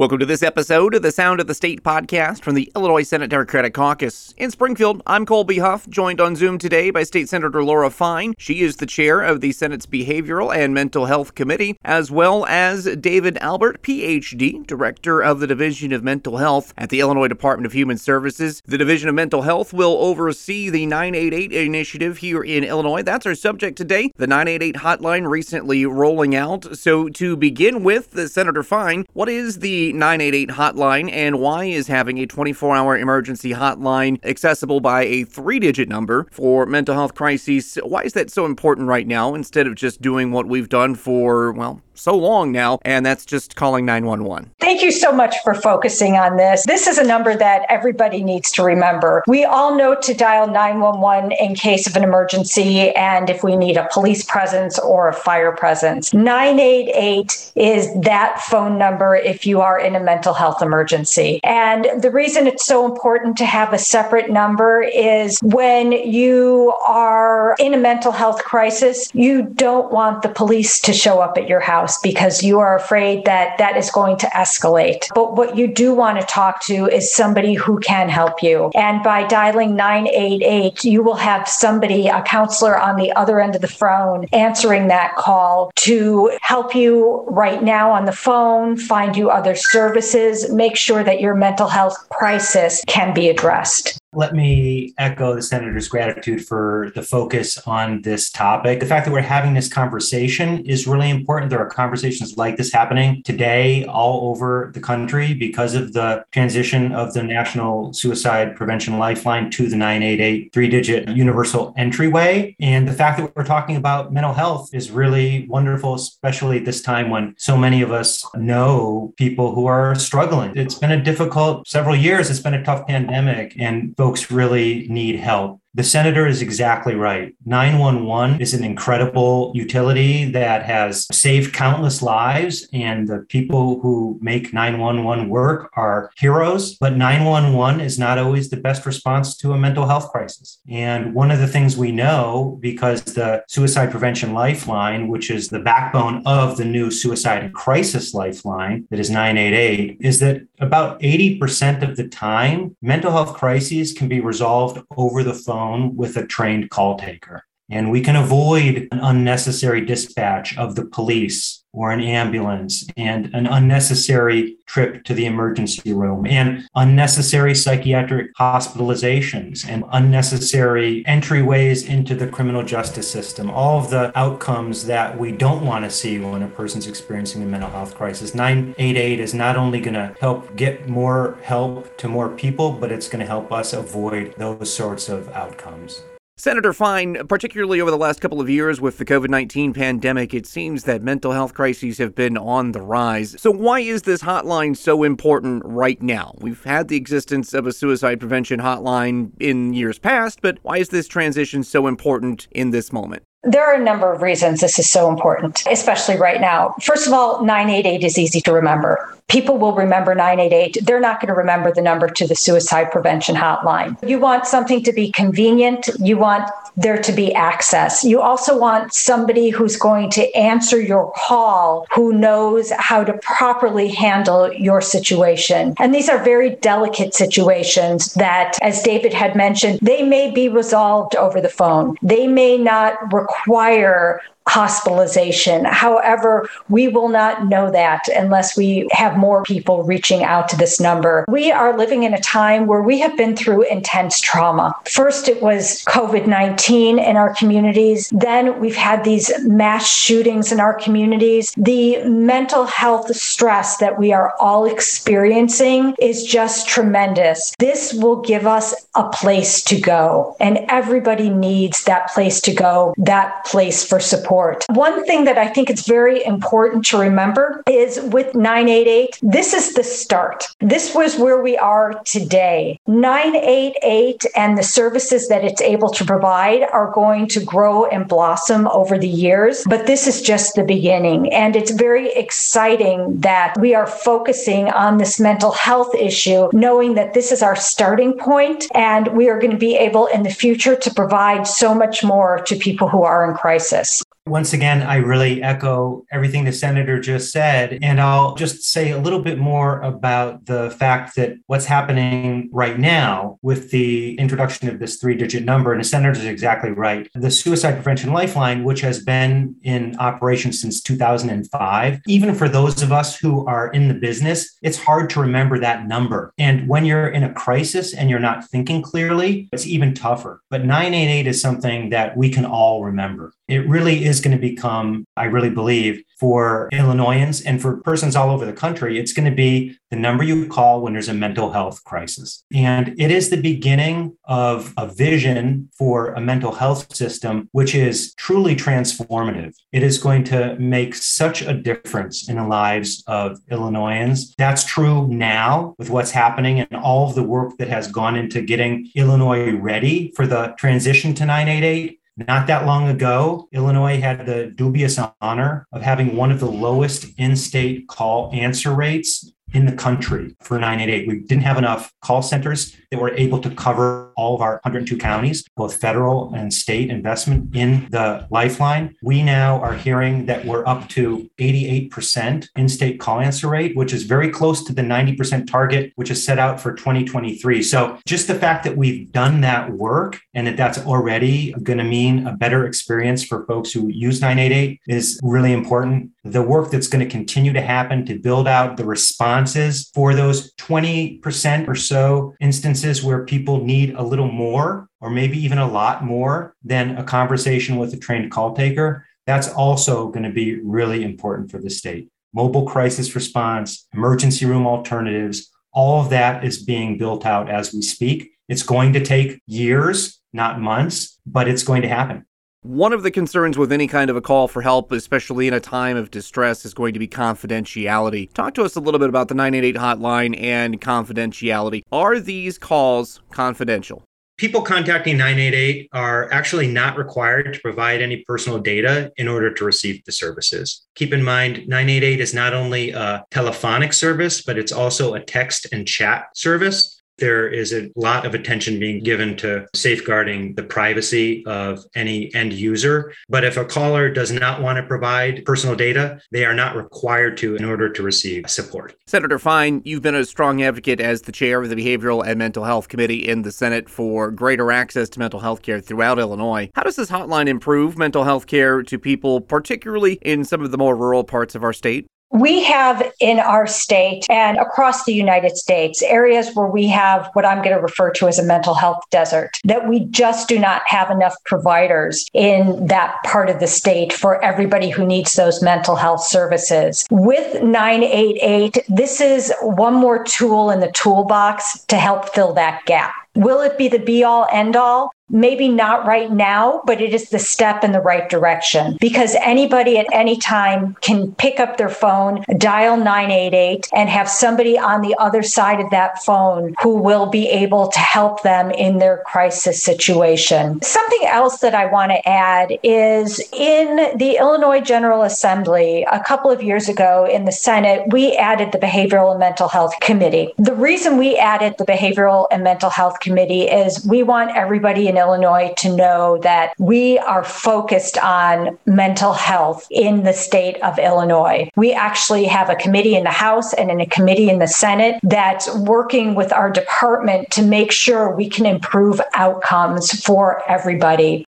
Welcome to this episode of the Sound of the State podcast from the Illinois Senate Democratic Caucus. In Springfield, I'm Colby Huff, joined on Zoom today by State Senator Laura Fine. She is the chair of the Senate's Behavioral and Mental Health Committee, as well as David Albert, PhD, Director of the Division of Mental Health at the Illinois Department of Human Services. The Division of Mental Health will oversee the 988 initiative here in Illinois. That's our subject today. The 988 hotline recently rolling out. So, to begin with, Senator Fine, what is the 988 hotline and why is having a 24 hour emergency hotline accessible by a three digit number for mental health crises? Why is that so important right now instead of just doing what we've done for, well, so long now, and that's just calling 911. Thank you so much for focusing on this. This is a number that everybody needs to remember. We all know to dial 911 in case of an emergency and if we need a police presence or a fire presence. 988 is that phone number if you are in a mental health emergency. And the reason it's so important to have a separate number is when you are in a mental health crisis, you don't want the police to show up at your house because you are afraid that that is going to escalate. But what you do want to talk to is somebody who can help you. And by dialing 988, you will have somebody, a counselor on the other end of the phone, answering that call to help you right now on the phone, find you other services, make sure that your mental health crisis can be addressed. Let me echo the senator's gratitude for the focus on this topic. The fact that we're having this conversation is really important. There are conversations like this happening today all over the country because of the transition of the National Suicide Prevention Lifeline to the 988 three digit universal entryway. And the fact that we're talking about mental health is really wonderful, especially this time when so many of us know people who are struggling. It's been a difficult several years, it's been a tough pandemic. And folks really need help. The senator is exactly right. 911 is an incredible utility that has saved countless lives, and the people who make 911 work are heroes. But 911 is not always the best response to a mental health crisis. And one of the things we know, because the Suicide Prevention Lifeline, which is the backbone of the new Suicide Crisis Lifeline that is 988, is that about 80% of the time, mental health crises can be resolved over the phone phone with a trained call taker. And we can avoid an unnecessary dispatch of the police or an ambulance and an unnecessary trip to the emergency room and unnecessary psychiatric hospitalizations and unnecessary entryways into the criminal justice system. All of the outcomes that we don't want to see when a person's experiencing a mental health crisis. 988 is not only going to help get more help to more people, but it's going to help us avoid those sorts of outcomes. Senator Fine, particularly over the last couple of years with the COVID 19 pandemic, it seems that mental health crises have been on the rise. So, why is this hotline so important right now? We've had the existence of a suicide prevention hotline in years past, but why is this transition so important in this moment? There are a number of reasons this is so important, especially right now. First of all, 988 is easy to remember people will remember 988. They're not going to remember the number to the suicide prevention hotline. You want something to be convenient. You want there to be access. You also want somebody who's going to answer your call who knows how to properly handle your situation. And these are very delicate situations that, as David had mentioned, they may be resolved over the phone. They may not require hospitalization. However, we will not know that unless we have more people reaching out to this number. We are living in a time where we have been through intense trauma. First, it was COVID 19 in our communities. Then we've had these mass shootings in our communities. The mental health stress that we are all experiencing is just tremendous. This will give us a place to go, and everybody needs that place to go, that place for support support. One thing that I think it's very important to remember is with 988, this is the start. This was where we are today. 988 and the services that it's able to provide are going to grow and blossom over the years, but this is just the beginning. And it's very exciting that we are focusing on this mental health issue, knowing that this is our starting point and we are going to be able in the future to provide so much more to people who are in crisis. Once again, I really echo everything the senator just said. And I'll just say a little bit more about the fact that what's happening right now with the introduction of this three digit number, and the senator is exactly right. The Suicide Prevention Lifeline, which has been in operation since 2005, even for those of us who are in the business, it's hard to remember that number. And when you're in a crisis and you're not thinking clearly, it's even tougher. But 988 is something that we can all remember. It really is going to become, I really believe, for Illinoisans and for persons all over the country, it's going to be the number you call when there's a mental health crisis. And it is the beginning of a vision for a mental health system, which is truly transformative. It is going to make such a difference in the lives of Illinoisans. That's true now with what's happening and all of the work that has gone into getting Illinois ready for the transition to 988. Not that long ago, Illinois had the dubious honor of having one of the lowest in state call answer rates in the country for 988. We didn't have enough call centers that were able to cover all of our 102 counties, both federal and state investment in the lifeline. We now are hearing that we're up to 88% in state call answer rate, which is very close to the 90% target, which is set out for 2023. So just the fact that we've done that work and that that's already going to mean a better experience for folks who use 988 is really important. The work that's going to continue to happen to build out the responses for those 20% or so instances where people need a little more, or maybe even a lot more than a conversation with a trained call taker, that's also going to be really important for the state. Mobile crisis response, emergency room alternatives, all of that is being built out as we speak. It's going to take years, not months, but it's going to happen. One of the concerns with any kind of a call for help, especially in a time of distress, is going to be confidentiality. Talk to us a little bit about the 988 hotline and confidentiality. Are these calls confidential? People contacting 988 are actually not required to provide any personal data in order to receive the services. Keep in mind, 988 is not only a telephonic service, but it's also a text and chat service there is a lot of attention being given to safeguarding the privacy of any end user. But if a caller does not want to provide personal data, they are not required to in order to receive support. Senator Fine, you've been a strong advocate as the chair of the Behavioral and Mental Health Committee in the Senate for greater access to mental health care throughout Illinois. How does this hotline improve mental health care to people, particularly in some of the more rural parts of our state? We have in our state and across the United States areas where we have what I'm going to refer to as a mental health desert, that we just do not have enough providers in that part of the state for everybody who needs those mental health services. With 988, this is one more tool in the toolbox to help fill that gap. Will it be the be all end all? Maybe not right now, but it is the step in the right direction because anybody at any time can pick up their phone, dial 988, and have somebody on the other side of that phone who will be able to help them in their crisis situation. Something else that I want to add is in the Illinois General Assembly a couple of years ago in the Senate, we added the Behavioral and Mental Health Committee. The reason we added the Behavioral and Mental Health Committee is we want everybody in Illinois to know that we are focused on mental health in the state of Illinois. We actually have a committee in the House and in a committee in the Senate that's working with our department to make sure we can improve outcomes for everybody.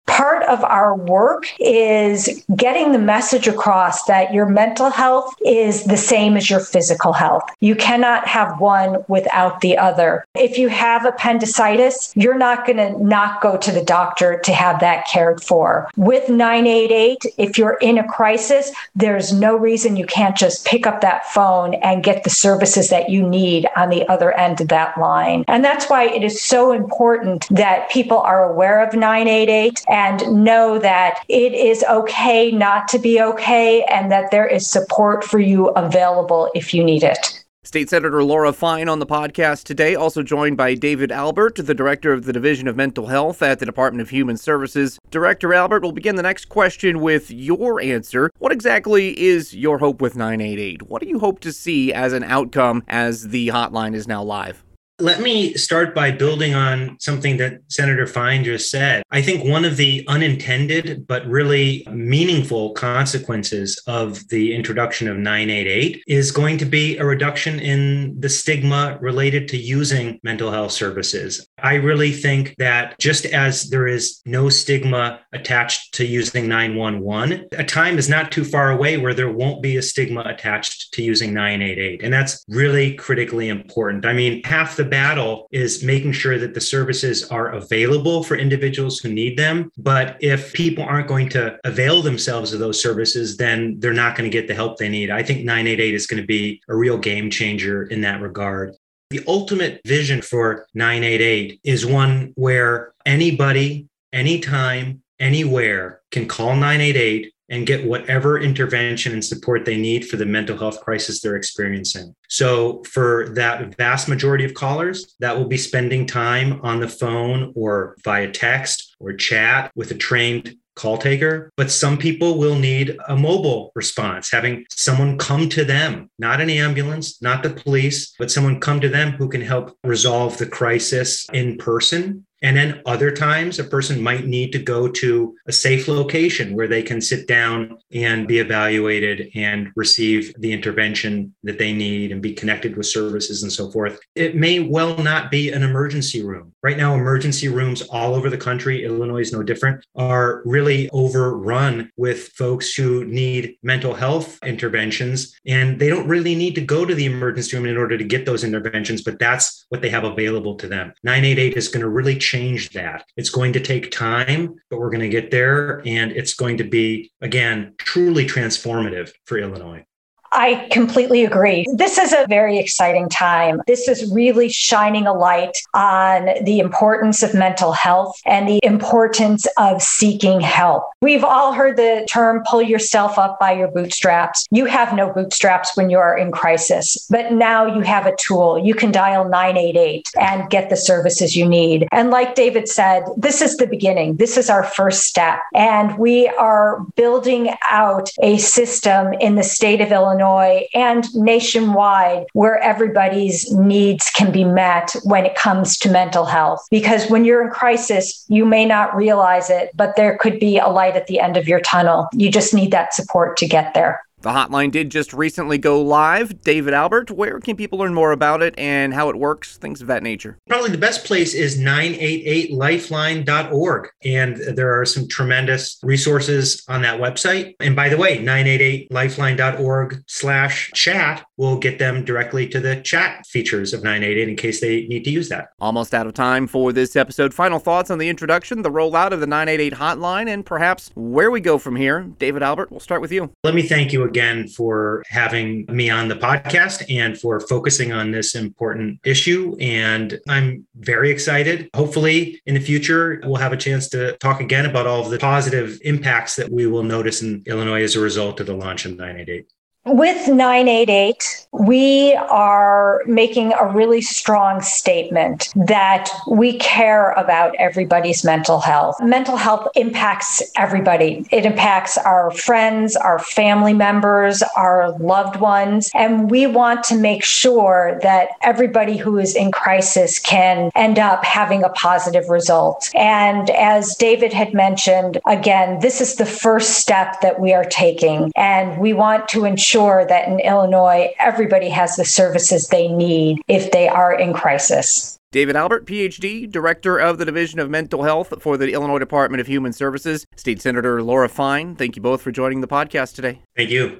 Of our work is getting the message across that your mental health is the same as your physical health. You cannot have one without the other. If you have appendicitis, you're not going to not go to the doctor to have that cared for. With 988, if you're in a crisis, there's no reason you can't just pick up that phone and get the services that you need on the other end of that line. And that's why it is so important that people are aware of 988 and know that it is okay not to be okay and that there is support for you available if you need it. State Senator Laura Fine on the podcast today, also joined by David Albert, the Director of the Division of Mental Health at the Department of Human Services. Director Albert, we'll begin the next question with your answer. What exactly is your hope with 988? What do you hope to see as an outcome as the hotline is now live? Let me start by building on something that Senator Fine just said. I think one of the unintended but really meaningful consequences of the introduction of 988 is going to be a reduction in the stigma related to using mental health services. I really think that just as there is no stigma attached to using 911, a time is not too far away where there won't be a stigma attached to using 988. And that's really critically important. I mean, half the battle is making sure that the services are available for individuals who need them. But if people aren't going to avail themselves of those services, then they're not going to get the help they need. I think 988 is going to be a real game changer in that regard. The ultimate vision for 988 is one where anybody, anytime, anywhere can call 988 and get whatever intervention and support they need for the mental health crisis they're experiencing. So, for that vast majority of callers, that will be spending time on the phone or via text or chat with a trained call taker, but some people will need a mobile response, having someone come to them, not an ambulance, not the police, but someone come to them who can help resolve the crisis in person and then other times, a person might need to go to a safe location where they can sit down and be evaluated and receive the intervention that they need and be connected with services and so forth. It may well not be an emergency room. Right now, emergency rooms all over the country, Illinois is no different, are really overrun with folks who need mental health interventions. And they don't really need to go to the emergency room in order to get those interventions, but that's what they have available to them. 988 is going to really change that. It's going to take time, but we're going to get there. And it's going to be, again, truly transformative for Illinois. I completely agree. This is a very exciting time. This is really shining a light on the importance of mental health and the importance of seeking help. We've all heard the term pull yourself up by your bootstraps. You have no bootstraps when you are in crisis, but now you have a tool. You can dial 988 and get the services you need. And like David said, this is the beginning. This is our first step. And we are building out a system in the state of Illinois Illinois and nationwide where everybody's needs can be met when it comes to mental health. Because when you're in crisis, you may not realize it, but there could be a light at the end of your tunnel. You just need that support to get there. The hotline did just recently go live. David Albert, where can people learn more about it and how it works, things of that nature? Probably the best place is 988lifeline.org. And there are some tremendous resources on that website. And by the way, 988lifeline.org slash chat will get them directly to the chat features of 988 in case they need to use that. Almost out of time for this episode. Final thoughts on the introduction, the rollout of the 988 hotline, and perhaps where we go from here. David Albert, we'll start with you. Let me thank you again for having me on the podcast and for focusing on this important issue. And I'm very excited. Hopefully, in the future, we'll have a chance to talk again about all of the positive impacts that we will notice in Illinois as a result of the launch of 988. With 988, we are making a really strong statement that we care about everybody's mental health. Mental health impacts everybody, it impacts our friends, our family members, our loved ones. And we want to make sure that everybody who is in crisis can end up having a positive result. And as David had mentioned, again, this is the first step that we are taking. And we want to ensure ensure that in Illinois, everybody has the services they need if they are in crisis. David Albert, PhD, Director of the Division of Mental Health for the Illinois Department of Human Services. State Senator Laura Fine, thank you both for joining the podcast today. Thank you.